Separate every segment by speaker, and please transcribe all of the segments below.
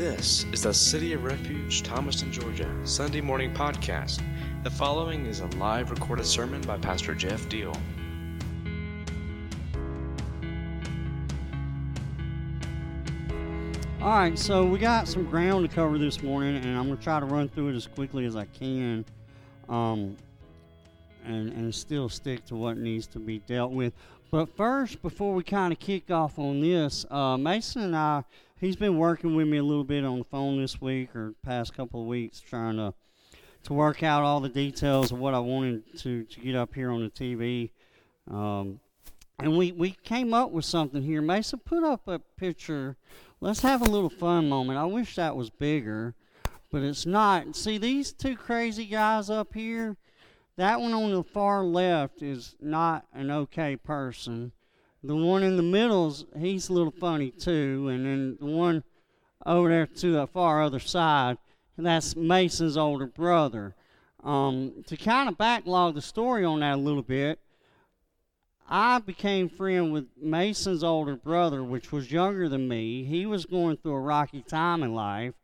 Speaker 1: This is the City of Refuge, Thomaston, Georgia, Sunday morning podcast. The following is a live recorded sermon by Pastor Jeff Deal.
Speaker 2: All right, so we got some ground to cover this morning, and I'm going to try to run through it as quickly as I can um, and, and still stick to what needs to be dealt with. But first, before we kind of kick off on this, uh, Mason and I, he's been working with me a little bit on the phone this week or past couple of weeks, trying to to work out all the details of what I wanted to, to get up here on the TV. Um, and we, we came up with something here. Mason, put up a picture. Let's have a little fun moment. I wish that was bigger, but it's not. See, these two crazy guys up here, that one on the far left is not an okay person. The one in the middle's he's a little funny too, and then the one over there to the far other side, that's Mason's older brother. Um, to kind of backlog the story on that a little bit, I became friend with Mason's older brother, which was younger than me. He was going through a rocky time in life.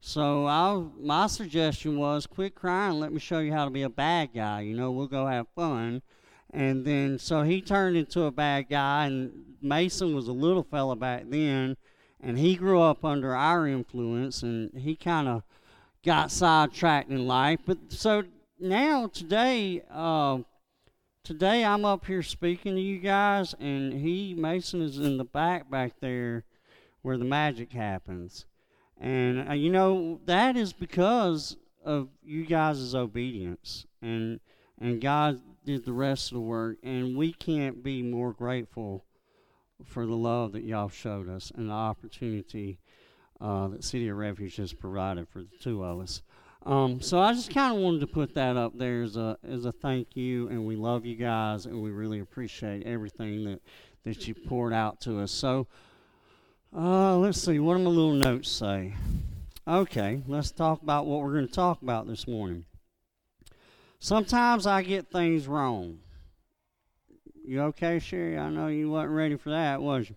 Speaker 2: So I, my suggestion was, quit crying. Let me show you how to be a bad guy. You know, we'll go have fun. And then, so he turned into a bad guy, and Mason was a little fella back then, and he grew up under our influence, and he kind of got sidetracked in life. But so now, today, uh, today I'm up here speaking to you guys, and he, Mason, is in the back back there where the magic happens. And, uh, you know, that is because of you guys' obedience. And, and God did the rest of the work, and we can't be more grateful for the love that y'all showed us and the opportunity uh, that City of Refuge has provided for the two of us. Um, so I just kind of wanted to put that up there as a as a thank you, and we love you guys, and we really appreciate everything that that you poured out to us. So uh, let's see, what do my little notes say? Okay, let's talk about what we're going to talk about this morning. Sometimes I get things wrong. You okay, Sherry? I know you wasn't ready for that, was you?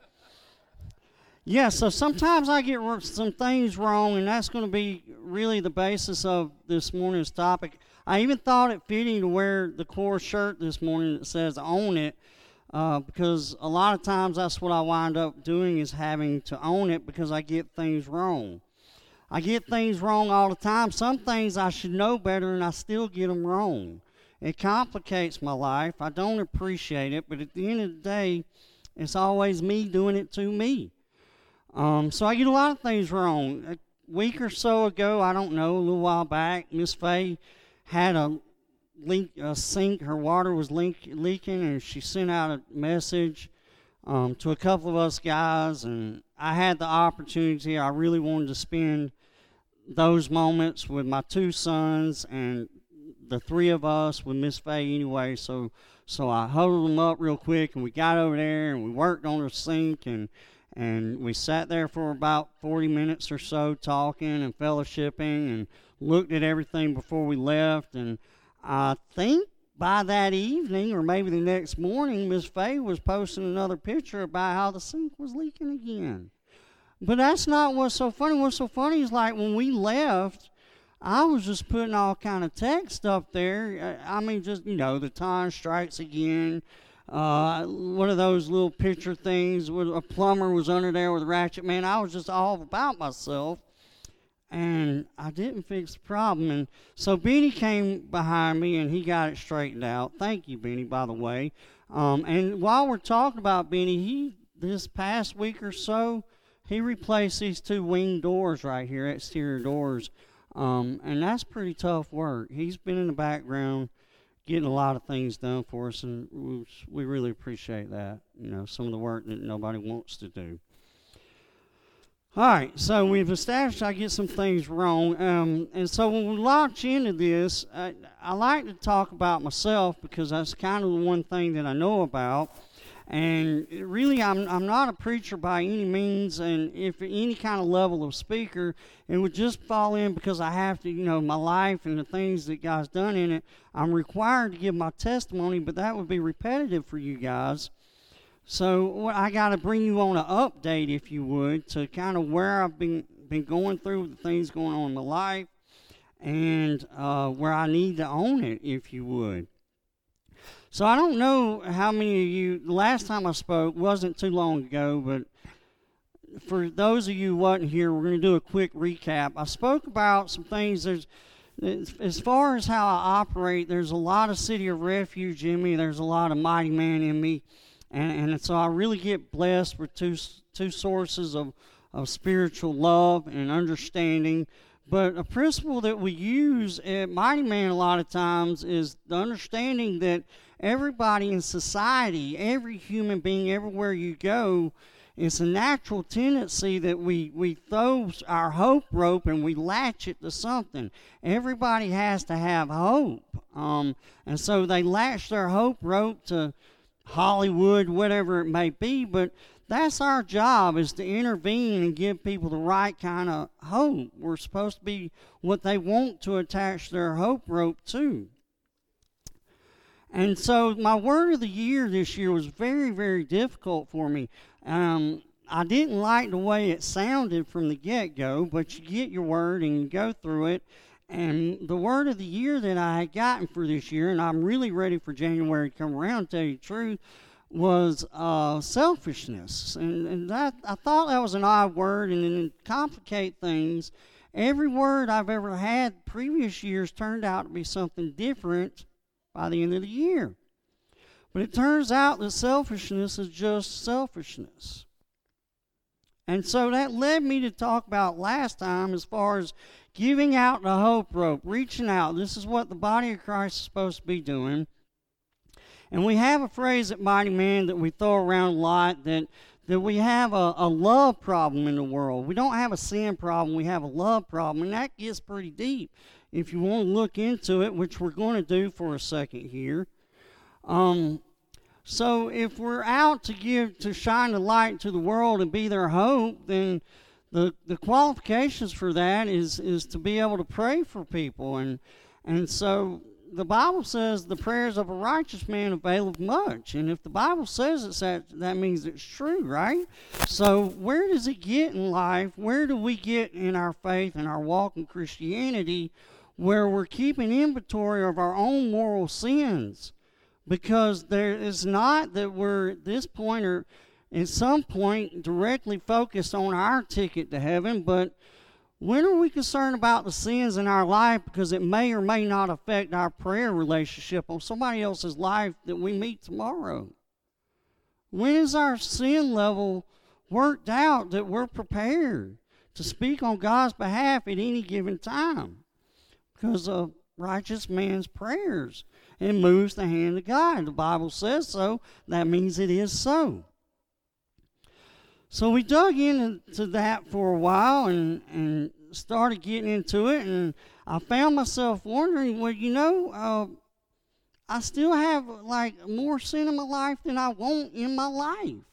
Speaker 2: Yeah, so sometimes I get some things wrong, and that's going to be really the basis of this morning's topic. I even thought it fitting to wear the core shirt this morning that says "Own It," uh, because a lot of times that's what I wind up doing is having to own it because I get things wrong. I get things wrong all the time. Some things I should know better, and I still get them wrong. It complicates my life. I don't appreciate it, but at the end of the day, it's always me doing it to me. Um, so I get a lot of things wrong. A week or so ago, I don't know, a little while back, Miss Faye had a leak, a sink. Her water was leak, leaking, and she sent out a message um, to a couple of us guys, and I had the opportunity. I really wanted to spend those moments with my two sons and the three of us with Miss Faye anyway. So so I huddled them up real quick, and we got over there and we worked on the sink and and we sat there for about 40 minutes or so talking and fellowshipping and looked at everything before we left. And I think by that evening or maybe the next morning, Miss Faye was posting another picture about how the sink was leaking again. But that's not what's so funny. What's so funny is like when we left, I was just putting all kind of text up there. I mean, just you know, the time strikes again. Uh, one of those little picture things where a plumber was under there with a ratchet. Man, I was just all about myself, and I didn't fix the problem. And so Benny came behind me and he got it straightened out. Thank you, Benny, by the way. Um, and while we're talking about Benny, he this past week or so he replaced these two wing doors right here, exterior doors, um, and that's pretty tough work. He's been in the background getting a lot of things done for us, and we, we really appreciate that. You know, some of the work that nobody wants to do. All right, so we've established I get some things wrong, um, and so when we launch into this, I, I like to talk about myself because that's kind of the one thing that I know about. And really, I'm, I'm not a preacher by any means, and if any kind of level of speaker, it would just fall in because I have to, you know, my life and the things that God's done in it. I'm required to give my testimony, but that would be repetitive for you guys. So I got to bring you on an update, if you would, to kind of where I've been been going through, the things going on in my life, and uh, where I need to own it, if you would. So I don't know how many of you. The last time I spoke wasn't too long ago, but for those of you who wasn't here, we're going to do a quick recap. I spoke about some things. There's as far as how I operate, there's a lot of city of refuge in me. There's a lot of mighty man in me, and, and so I really get blessed with two two sources of of spiritual love and understanding. But a principle that we use at Mighty Man a lot of times is the understanding that everybody in society, every human being, everywhere you go, it's a natural tendency that we, we throw our hope rope and we latch it to something. Everybody has to have hope. Um, and so they latch their hope rope to Hollywood, whatever it may be, but that's our job is to intervene and give people the right kind of hope. We're supposed to be what they want to attach their hope rope to. And so my word of the year this year was very, very difficult for me. Um, I didn't like the way it sounded from the get go, but you get your word and you go through it. And the word of the year that I had gotten for this year, and I'm really ready for January to come around, to tell you the truth, was uh, selfishness. And, and that I thought that was an odd word, and then complicate things. Every word I've ever had previous years turned out to be something different by the end of the year. But it turns out that selfishness is just selfishness. And so that led me to talk about last time as far as giving out the hope rope, reaching out. This is what the body of Christ is supposed to be doing. And we have a phrase at Mighty Man that we throw around a lot that, that we have a, a love problem in the world. We don't have a sin problem, we have a love problem. And that gets pretty deep if you want to look into it, which we're going to do for a second here. Um, so if we're out to give to shine the light to the world and be their hope, then the the qualifications for that is is to be able to pray for people and and so the Bible says the prayers of a righteous man availeth much. And if the Bible says it's that, that means it's true, right? So, where does it get in life? Where do we get in our faith and our walk in Christianity where we're keeping inventory of our own moral sins? Because there is not that we're at this point or at some point directly focused on our ticket to heaven, but when are we concerned about the sins in our life because it may or may not affect our prayer relationship on somebody else's life that we meet tomorrow? When is our sin level worked out that we're prepared to speak on God's behalf at any given time? Because a righteous man's prayers and moves the hand of God. The Bible says so. That means it is so. So we dug into that for a while and, and started getting into it, and I found myself wondering, well, you know, uh, I still have like more sin in my life than I want in my life.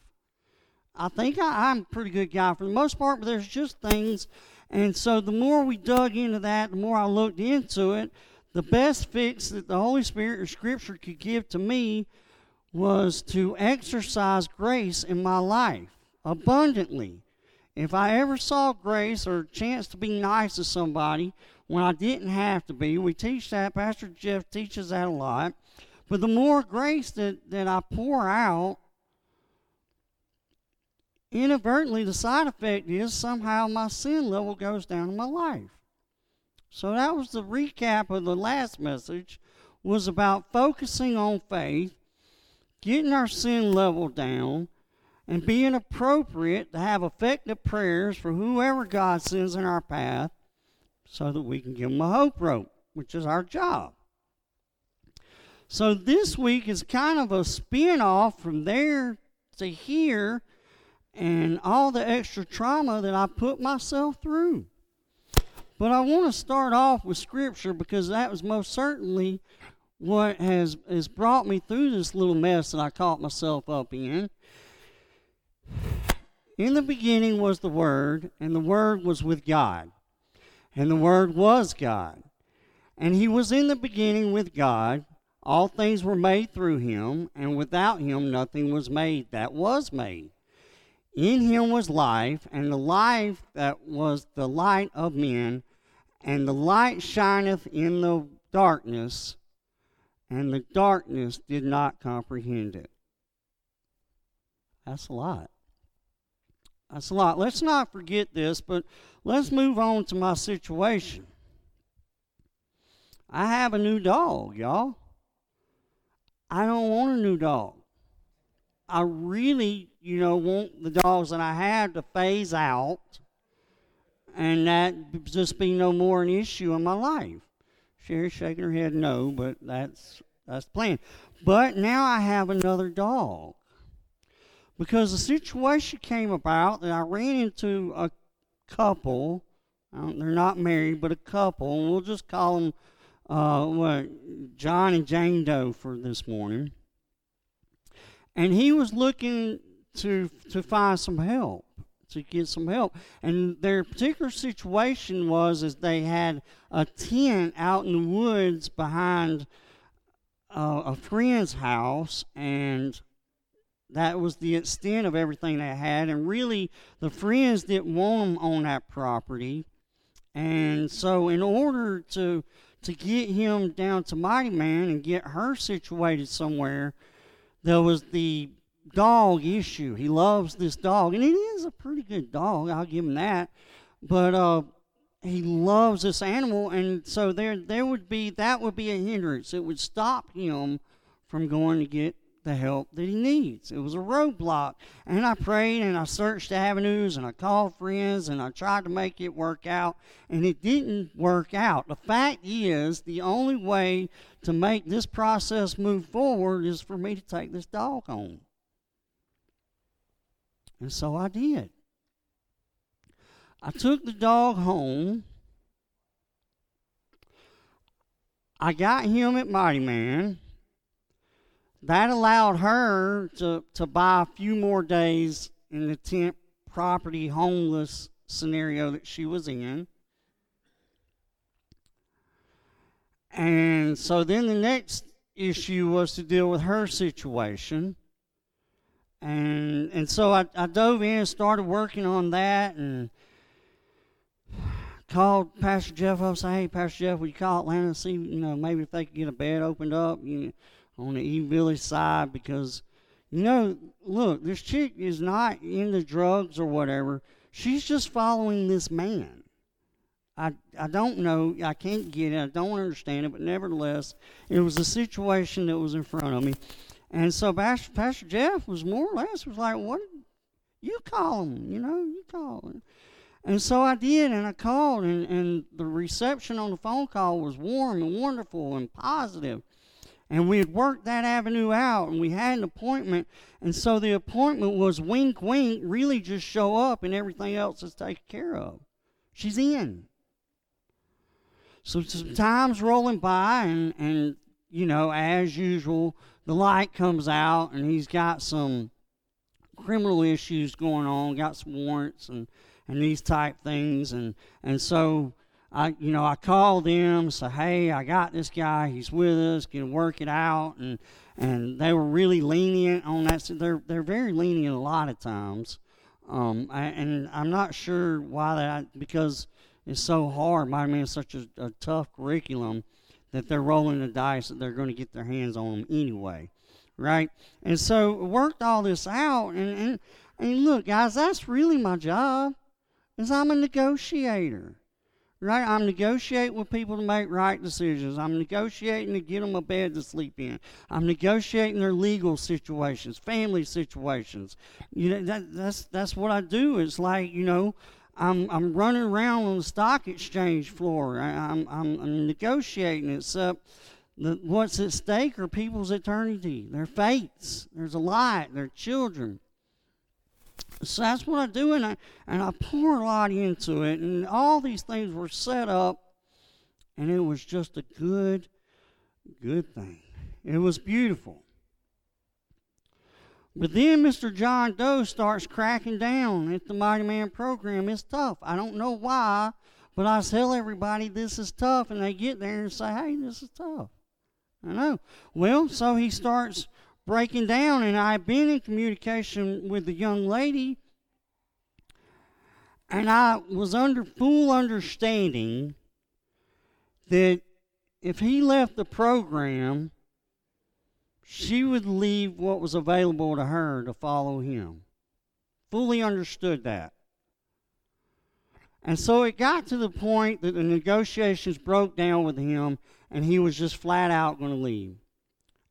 Speaker 2: I think I, I'm a pretty good guy for the most part, but there's just things. And so the more we dug into that, the more I looked into it, the best fix that the Holy Spirit or Scripture could give to me was to exercise grace in my life abundantly. If I ever saw grace or a chance to be nice to somebody when I didn't have to be, we teach that. Pastor Jeff teaches that a lot. But the more grace that, that I pour out, inadvertently the side effect is somehow my sin level goes down in my life. So that was the recap of the last message was about focusing on faith, getting our sin level down, and being appropriate to have effective prayers for whoever God sends in our path so that we can give them a hope rope, which is our job. So this week is kind of a spin off from there to here and all the extra trauma that I put myself through. But I want to start off with Scripture because that was most certainly what has, has brought me through this little mess that I caught myself up in. In the beginning was the Word, and the Word was with God, and the Word was God. And He was in the beginning with God. All things were made through Him, and without Him nothing was made that was made. In him was life, and the life that was the light of men, and the light shineth in the darkness, and the darkness did not comprehend it. That's a lot. That's a lot. Let's not forget this, but let's move on to my situation. I have a new dog, y'all. I don't want a new dog. I really, you know, want the dogs that I have to phase out and that just be no more an issue in my life. Sherry's shaking her head no, but that's that's the plan. But now I have another dog. Because the situation came about that I ran into a couple. they're not married, but a couple. And we'll just call them uh, what John and Jane Doe for this morning and he was looking to to find some help to get some help. And their particular situation was is they had a tent out in the woods behind uh, a friend's house and that was the extent of everything they had. And really the friends didn't want them on that property. And so in order to to get him down to mighty man and get her situated somewhere there was the dog issue. He loves this dog, and it is a pretty good dog. I'll give him that. But uh, he loves this animal, and so there there would be that would be a hindrance. It would stop him from going to get the help that he needs. It was a roadblock. And I prayed and I searched avenues and I called friends and I tried to make it work out and it didn't work out. The fact is, the only way to make this process move forward is for me to take this dog home. And so I did. I took the dog home. I got him at Mighty Man that allowed her to, to buy a few more days in the tent property homeless scenario that she was in. And so then the next issue was to deal with her situation. And and so I, I dove in and started working on that and called Pastor Jeff up and said, Hey Pastor Jeff, would you call Atlanta and see, you know, maybe if they could get a bed opened up? You know, on the E Village side because, you know, look, this chick is not into drugs or whatever. She's just following this man. I, I don't know. I can't get it. I don't understand it. But nevertheless, it was a situation that was in front of me. And so Pastor, Pastor Jeff was more or less was like, what? You call him, you know, you call him. And so I did, and I called, and, and the reception on the phone call was warm and wonderful and positive. And we had worked that avenue out and we had an appointment. And so the appointment was wink, wink, really just show up and everything else is taken care of. She's in. So time's rolling by and, and, you know, as usual, the light comes out and he's got some criminal issues going on, got some warrants and, and these type things. And, and so I, you know, I called them, say, hey, I got this guy. He's with us. Can work it out, and and they were really lenient on that. So they're they're very lenient a lot of times, um, I, and I'm not sure why that because it's so hard. My man, such a, a tough curriculum that they're rolling the dice that they're going to get their hands on them anyway, right? And so worked all this out, and and, and look, guys, that's really my job. Is I'm a negotiator right? I'm negotiating with people to make right decisions. I'm negotiating to get them a bed to sleep in. I'm negotiating their legal situations, family situations. You know, that, that's that's what I do. It's like you know, I'm I'm running around on the stock exchange floor. I, am I'm, I'm negotiating. It's up. The, what's at stake are people's eternity, their fates. There's a lot. Their children. So that's what I do, and I, and I pour a lot into it, and all these things were set up, and it was just a good, good thing. It was beautiful. But then Mr. John Doe starts cracking down at the Mighty Man program. It's tough. I don't know why, but I tell everybody this is tough, and they get there and say, hey, this is tough. I know. Well, so he starts breaking down, and I've been in communication with the young lady And I was under full understanding that if he left the program, she would leave what was available to her to follow him. Fully understood that. And so it got to the point that the negotiations broke down with him and he was just flat out going to leave.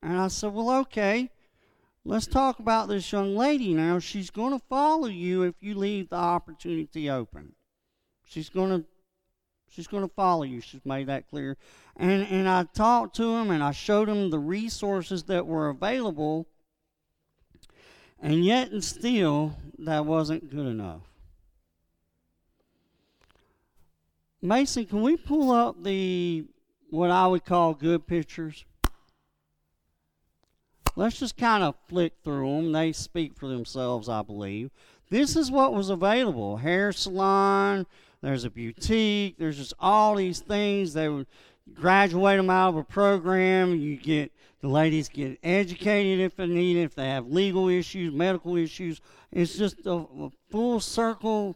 Speaker 2: And I said, Well, okay, let's talk about this young lady now. She's going to follow you if you leave the opportunity open. She's going to. She's going to follow you. She's made that clear. And, and I talked to him and I showed him the resources that were available. And yet and still, that wasn't good enough. Mason, can we pull up the what I would call good pictures? Let's just kind of flick through them. They speak for themselves, I believe. This is what was available hair salon, there's a boutique, there's just all these things. They would graduate them out of a program. You get the ladies get educated if they need it, if they have legal issues, medical issues. It's just a, a full circle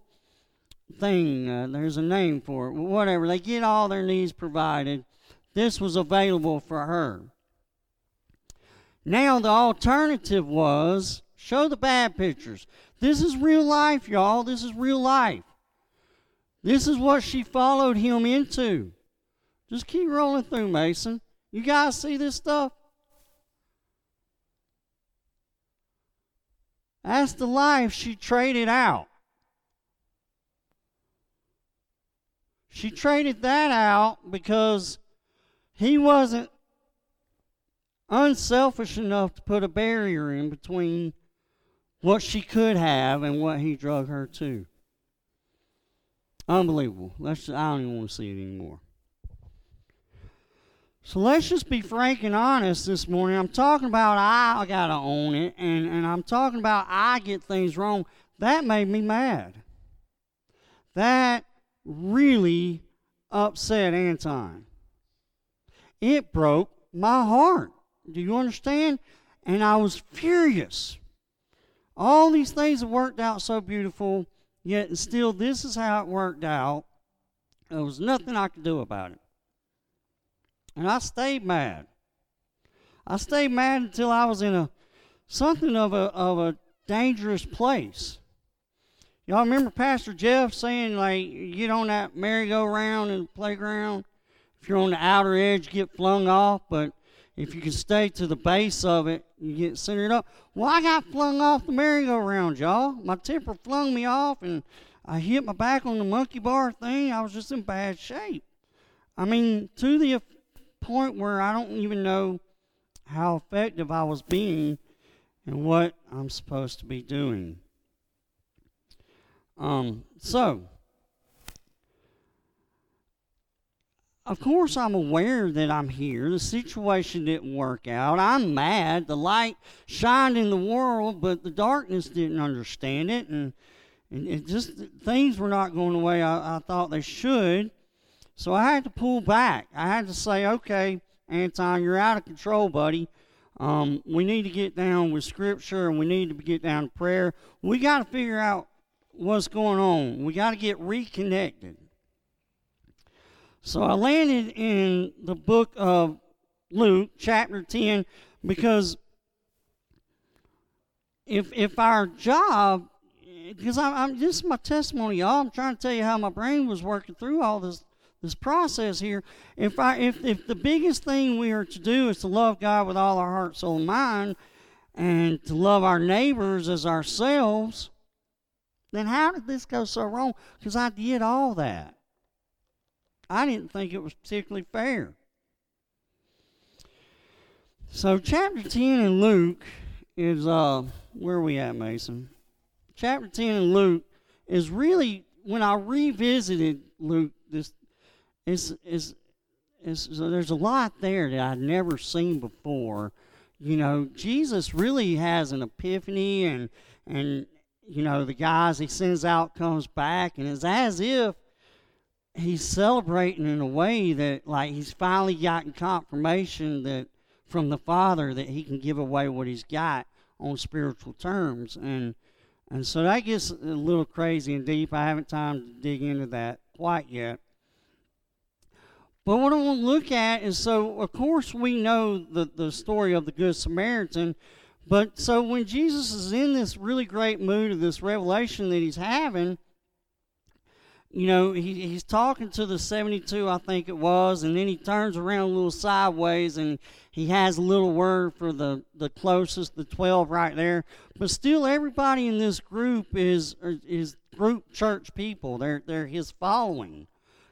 Speaker 2: thing. Uh, there's a name for it. Whatever. They get all their needs provided. This was available for her. Now, the alternative was show the bad pictures. This is real life, y'all. This is real life. This is what she followed him into. Just keep rolling through, Mason. You guys see this stuff? That's the life she traded out. She traded that out because he wasn't unselfish enough to put a barrier in between what she could have and what he drug her to. Unbelievable. Let's, I don't even want to see it anymore. So let's just be frank and honest this morning. I'm talking about I got to own it, and, and I'm talking about I get things wrong. That made me mad. That really upset Anton. It broke my heart. Do you understand? And I was furious. All these things have worked out so beautiful, yet still this is how it worked out. There was nothing I could do about it. And I stayed mad. I stayed mad until I was in a something of a of a dangerous place. Y'all remember Pastor Jeff saying, like, get on that merry-go-round in the playground. If you're on the outer edge, get flung off, but if you can stay to the base of it, you get centered up. Well, I got flung off the merry-go-round, y'all. My temper flung me off, and I hit my back on the monkey bar thing. I was just in bad shape. I mean, to the point where I don't even know how effective I was being and what I'm supposed to be doing. Um, so, of course, I'm aware that I'm here. The situation didn't work out. I'm mad. The light shined in the world, but the darkness didn't understand it, and, and it just things were not going the way I, I thought they should. So I had to pull back. I had to say, okay, Anton, you're out of control, buddy. Um, we need to get down with Scripture and we need to get down to prayer. We got to figure out what's going on. We got to get reconnected. So I landed in the book of Luke, chapter 10, because if if our job, because I'm, I'm this is my testimony, y'all. I'm trying to tell you how my brain was working through all this this process here. If I if if the biggest thing we are to do is to love God with all our heart, soul, and mind, and to love our neighbors as ourselves, then how did this go so wrong? Because I did all that. I didn't think it was particularly fair. So chapter 10 in Luke is uh where are we at, Mason? Chapter 10 in Luke is really when I revisited Luke this is is is so there's a lot there that I'd never seen before. You know, Jesus really has an epiphany and and you know, the guys he sends out comes back, and it's as if he's celebrating in a way that, like, he's finally gotten confirmation that from the Father that he can give away what he's got on spiritual terms. And And so that gets a little crazy and deep. I haven't time to dig into that quite yet. But what I want to look at is so, of course, we know the, the story of the Good Samaritan. But so when Jesus is in this really great mood of this revelation that he's having, you know, he, he's talking to the 72, I think it was, and then he turns around a little sideways and he has a little word for the, the closest, the 12 right there. But still, everybody in this group is, er, is group church people. They're, they're his following.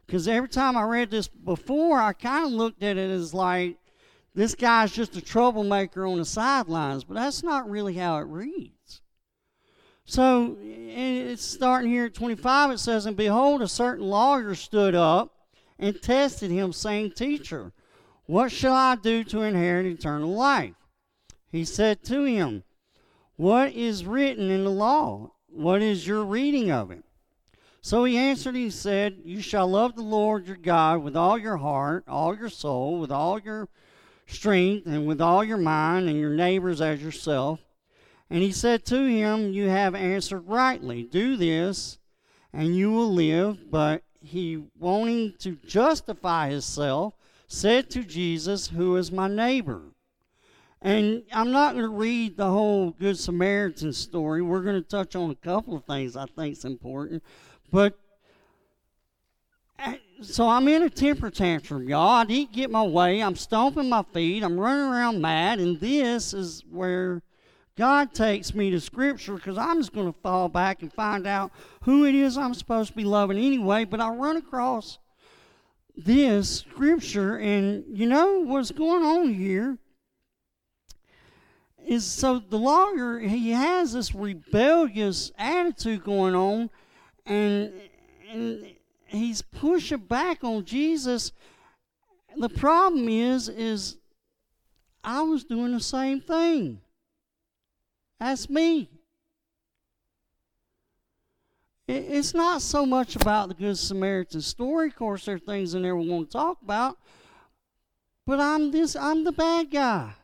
Speaker 2: Because every time I read this before, I kind of looked at it as like, this guy's just a troublemaker on the sidelines. But that's not really how it reads. So it's starting here at 25. It says, And behold, a certain lawyer stood up and tested him, saying, Teacher, what shall I do to inherit eternal life? He said to him, What is written in the law? What is your reading of it? So he answered, He said, You shall love the Lord your God with all your heart, all your soul, with all your strength, and with all your mind, and your neighbors as yourself. And he said to him, You have answered rightly. Do this, and you will live. But he, wanting to justify himself, said to Jesus, Who is my neighbor? And I'm not going to read the whole Good Samaritan story. We're going to touch on a couple of things I think is important. But eh, so I'm in a temper tantrum, y'all. I didn't get my way. I'm stomping my feet. I'm running around mad. And this is where God takes me to Scripture because I'm just going to fall back and find out who it is I'm supposed to be loving anyway. But I run across this Scripture, and you know what's going on here is so the lawyer he has this rebellious attitude going on, and and he's pushing back on Jesus. The problem is is I was doing the same thing. That's me. It's not so much about the Good Samaritan story. Of course, there are things in there we want to talk about. But I'm this I'm the bad guy.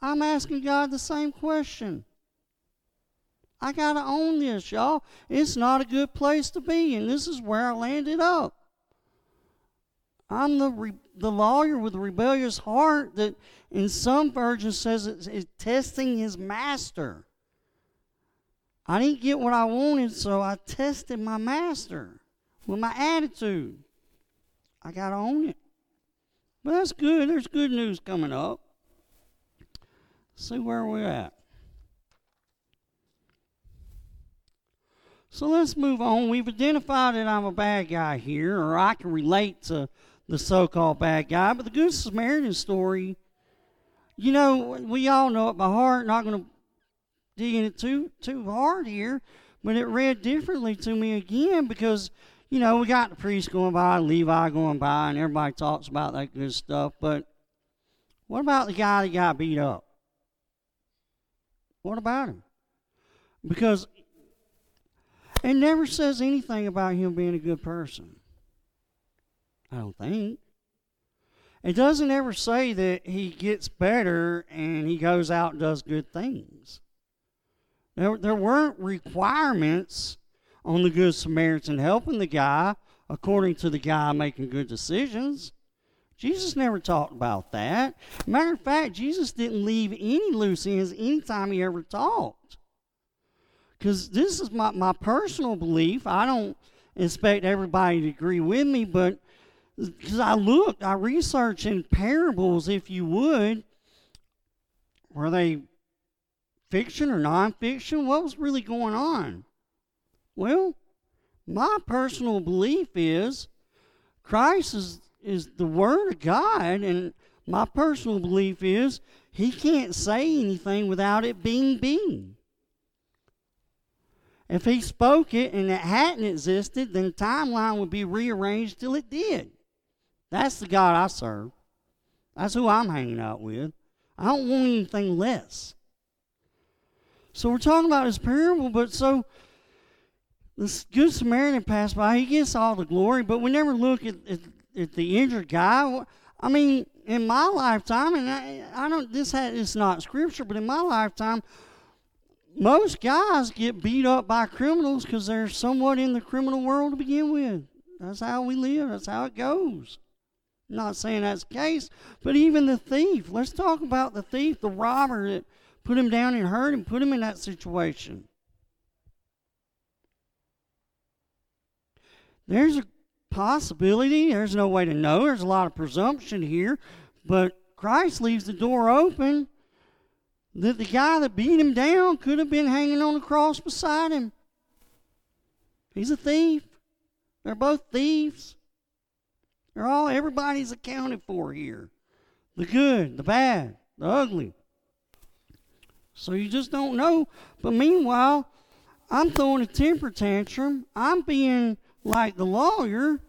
Speaker 2: I'm asking God the same question. I gotta own this, y'all. It's not a good place to be, and this is where I landed up. I'm the re- the lawyer with a rebellious heart that in some versions says it's, it's testing his master. I didn't get what I wanted, so I tested my master with my attitude. I got to own it. But that's good. There's good news coming up. Let's see where we're at. So let's move on. We've identified that I'm a bad guy here, or I can relate to the so called bad guy. But the Good Samaritan story, you know, we all know it by heart. Not going to dig in it too, too hard here, but it read differently to me again because, you know, we got the priest going by, Levi going by, and everybody talks about that good stuff. But what about the guy that got beat up? What about him? Because it never says anything about him being a good person. I don't think. It doesn't ever say that he gets better and he goes out and does good things. There, there weren't requirements on the Good Samaritan helping the guy according to the guy making good decisions. Jesus never talked about that. Matter of fact, Jesus didn't leave any loose ends anytime he ever talked. Because this is my, my personal belief. I don't expect everybody to agree with me, but because I looked, I researched in parables, if you would, were they fiction or nonfiction? What was really going on? Well, my personal belief is Christ is, is the Word of God, and my personal belief is he can't say anything without it being being. If he spoke it and it hadn't existed, then timeline would be rearranged till it did. That's the God I serve. That's who I'm hanging out with. I don't want anything less. So we're talking about this parable, but so this good Samaritan passed by, he gets all the glory, but we never look at, at, at the injured guy. I mean, in my lifetime, and I, I don't, this had, it's not scripture, but in my lifetime, most guys get beat up by criminals because they're somewhat in the criminal world to begin with. That's how we live, that's how it goes. Not saying that's the case, but even the thief. Let's talk about the thief, the robber that put him down and hurt him, put him in that situation. There's a possibility, there's no way to know, there's a lot of presumption here, but Christ leaves the door open that the guy that beat him down could have been hanging on the cross beside him. He's a thief. They're both thieves. They're all everybody's accounted for here. The good, the bad, the ugly. So you just don't know. But meanwhile, I'm throwing a temper tantrum. I'm being like the lawyer,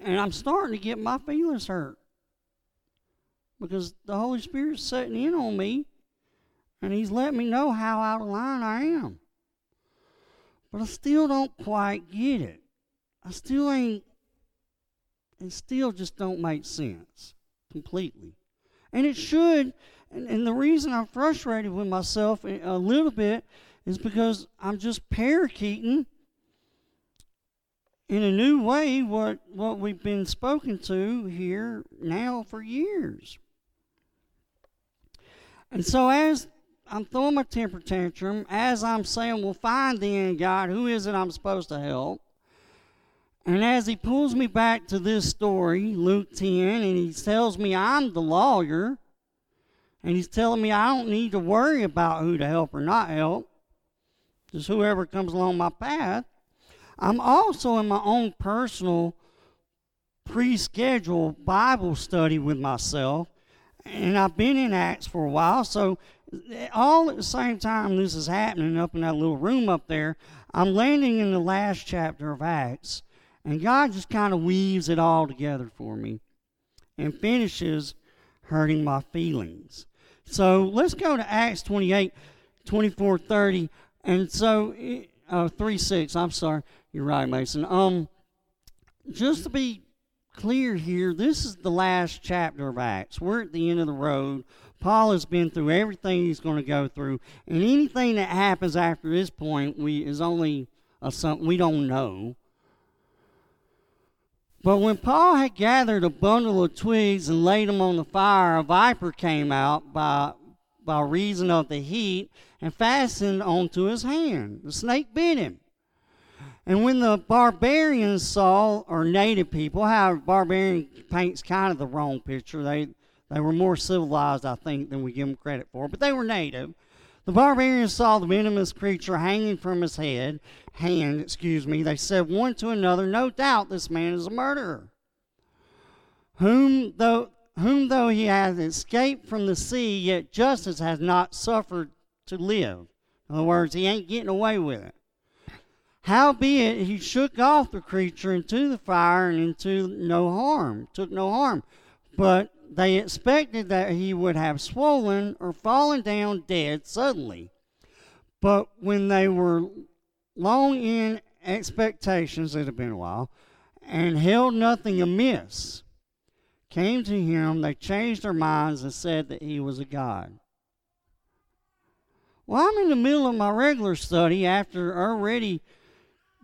Speaker 2: and I'm starting to get my feelings hurt because the Holy Spirit's setting in on me and He's letting me know how out of line I am. But I still don't quite get it. I still ain't, it still just don't make sense completely. And it should, and, and the reason I'm frustrated with myself a little bit is because I'm just parakeeting in a new way what, what we've been spoken to here now for years. And so as I'm throwing my temper tantrum, as I'm saying, well, fine then, God, who is it I'm supposed to help? And as he pulls me back to this story, Luke 10, and he tells me I'm the lawyer, and he's telling me I don't need to worry about who to help or not help, just whoever comes along my path. I'm also in my own personal pre scheduled Bible study with myself, and I've been in Acts for a while, so all at the same time this is happening up in that little room up there, I'm landing in the last chapter of Acts, and God just kind of weaves it all together for me and finishes hurting my feelings. So let's go to Acts 28, 24, 30. And so, uh, 3 6, I'm sorry. You're right, Mason. Um, just to be clear here, this is the last chapter of Acts. We're at the end of the road. Paul has been through everything he's going to go through, and anything that happens after this point, we is only a something we don't know. But when Paul had gathered a bundle of twigs and laid them on the fire, a viper came out by by reason of the heat and fastened onto his hand. The snake bit him. And when the barbarians saw, or native people, how barbarian paints kind of the wrong picture. They they were more civilized, I think, than we give them credit for, but they were native. The barbarians saw the venomous creature hanging from his head, hand, excuse me. They said one to another, "No doubt this man is a murderer, whom though whom though he has escaped from the sea, yet justice has not suffered to live." In other words, he ain't getting away with it. Howbeit he shook off the creature into the fire and into no harm, took no harm. But they expected that he would have swollen or fallen down dead suddenly. But when they were long in expectations, it had been a while, and held nothing amiss, came to him, they changed their minds and said that he was a god. Well, I'm in the middle of my regular study after already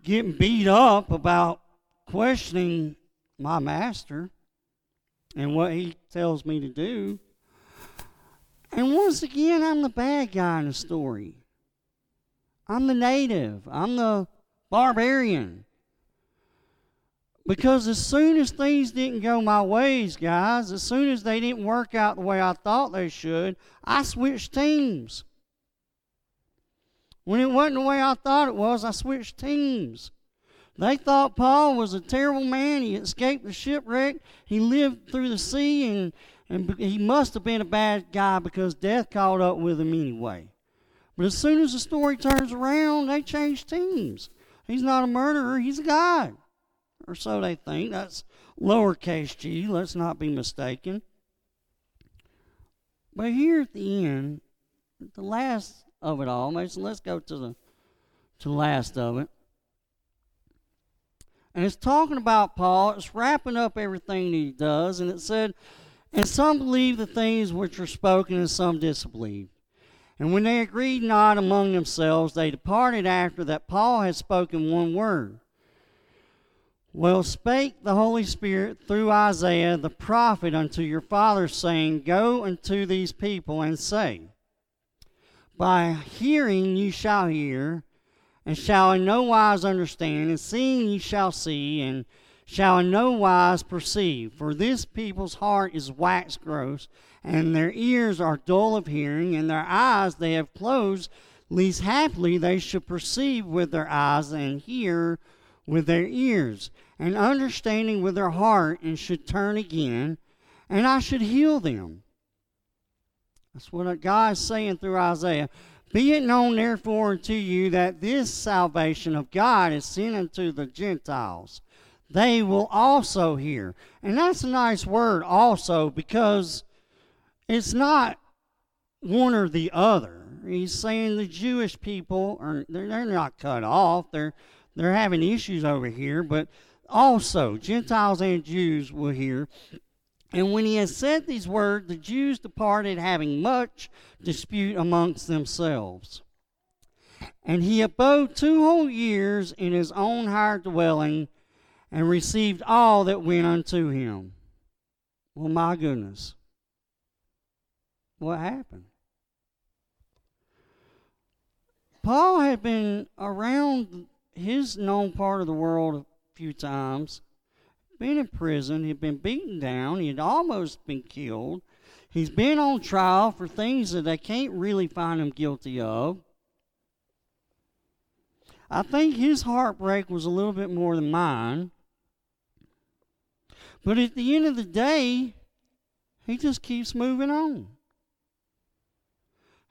Speaker 2: getting beat up about questioning my master and what he tells me to do. And once again, I'm the bad guy in the story. I'm the native. I'm the barbarian. Because as soon as things didn't go my ways, guys, as soon as they didn't work out the way I thought they should, I switched teams. When it wasn't the way I thought it was, I switched teams. They thought Paul was a terrible man. He escaped the shipwreck. He lived through the sea, and, and he must have been a bad guy because death caught up with him anyway. But as soon as the story turns around, they change teams. He's not a murderer, he's a god. Or so they think. That's lowercase g, let's not be mistaken. But here at the end, the last of it all. Mason, let's go to the to the last of it. And it's talking about Paul. It's wrapping up everything he does, and it said, "And some believe the things which are spoken, and some disbelieve." And when they agreed not among themselves, they departed after that Paul had spoken one word. Well, spake the Holy Spirit through Isaiah the prophet unto your fathers, saying, Go unto these people and say, By hearing you shall hear, and shall in no wise understand, and seeing ye shall see, and shall in no wise perceive. For this people's heart is waxed gross, and their ears are dull of hearing, and their eyes they have closed, lest haply they should perceive with their eyes and hear with their ears, and understanding with their heart, and should turn again, and I should heal them. That's what God is saying through Isaiah. Be it known therefore unto you that this salvation of God is sent unto the Gentiles. They will also hear. And that's a nice word, also, because it's not one or the other. He's saying the Jewish people are they're, they're not cut off. They're they're having issues over here, but also Gentiles and Jews will hear. And when he had said these words, the Jews departed, having much dispute amongst themselves. And he abode two whole years in his own hired dwelling, and received all that went unto him. Well, my goodness. What happened? Paul had been around his known part of the world a few times. Been in prison, he'd been beaten down, he'd almost been killed. He's been on trial for things that they can't really find him guilty of. I think his heartbreak was a little bit more than mine. But at the end of the day, he just keeps moving on.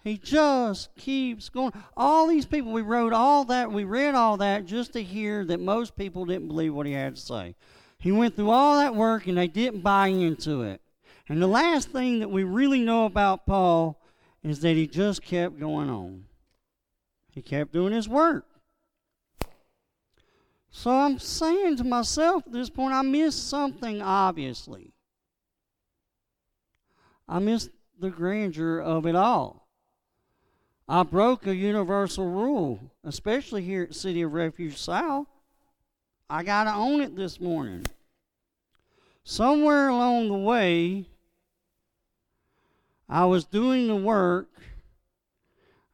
Speaker 2: He just keeps going. All these people, we wrote all that, we read all that just to hear that most people didn't believe what he had to say. He went through all that work and they didn't buy into it. And the last thing that we really know about Paul is that he just kept going on. He kept doing his work. So I'm saying to myself at this point, I missed something, obviously. I missed the grandeur of it all. I broke a universal rule, especially here at City of Refuge South. I got to own it this morning. Somewhere along the way, I was doing the work,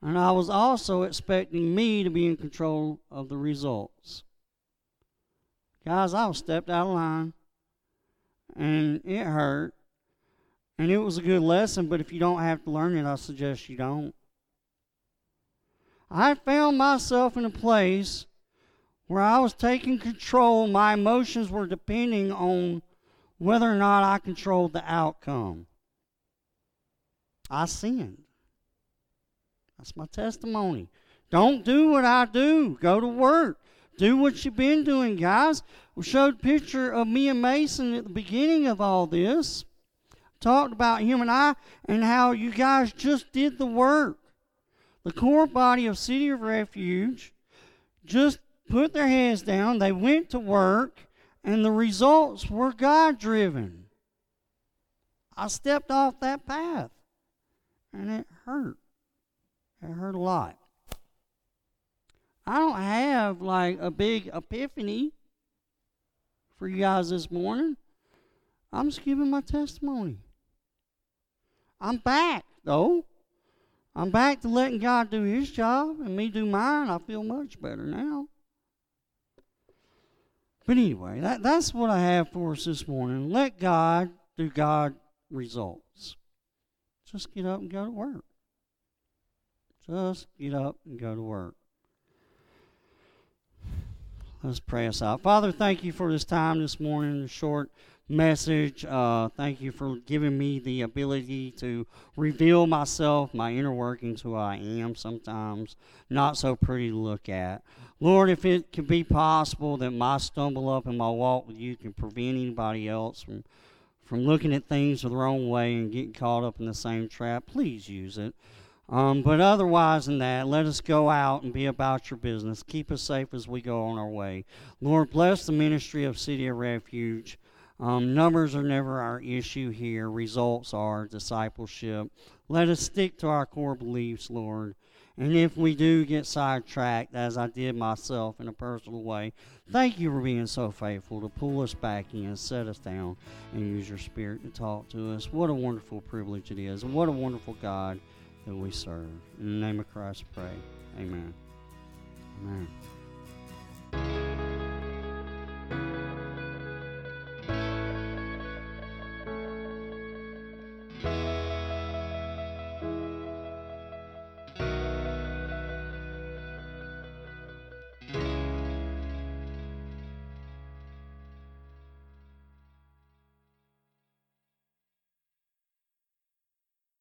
Speaker 2: and I was also expecting me to be in control of the results. Guys, I was stepped out of line, and it hurt. And it was a good lesson, but if you don't have to learn it, I suggest you don't. I found myself in a place where I was taking control. My emotions were depending on whether or not I controlled the outcome. I sinned. That's my testimony. Don't do what I do. Go to work. Do what you've been doing, guys. We showed a picture of me and Mason at the beginning of all this. Talked about him and I and how you guys just did the work the core body of City of Refuge just put their heads down, they went to work, and the results were God driven. I stepped off that path, and it hurt. It hurt a lot. I don't have like a big epiphany for you guys this morning. I'm just giving my testimony. I'm back, though. I'm back to letting God do His job and me do mine. I feel much better now. But anyway, that, that's what I have for us this morning. Let God do God results. Just get up and go to work. Just get up and go to work. Let's pray us out. Father, thank you for this time this morning, the short message. Uh, thank you for giving me the ability to reveal myself, my inner workings, who I am sometimes not so pretty to look at. Lord, if it could be possible that my stumble up in my walk with you can prevent anybody else from from looking at things the wrong way and getting caught up in the same trap, please use it. Um, but otherwise than that, let us go out and be about your business. Keep us safe as we go on our way. Lord, bless the ministry of City of Refuge. Um, numbers are never our issue here, results are discipleship. Let us stick to our core beliefs, Lord. And if we do get sidetracked, as I did myself in a personal way, thank you for being so faithful to pull us back in, set us down, and use your spirit to talk to us. What a wonderful privilege it is, and what a wonderful God that we serve. In the name of Christ, I pray. Amen. Amen.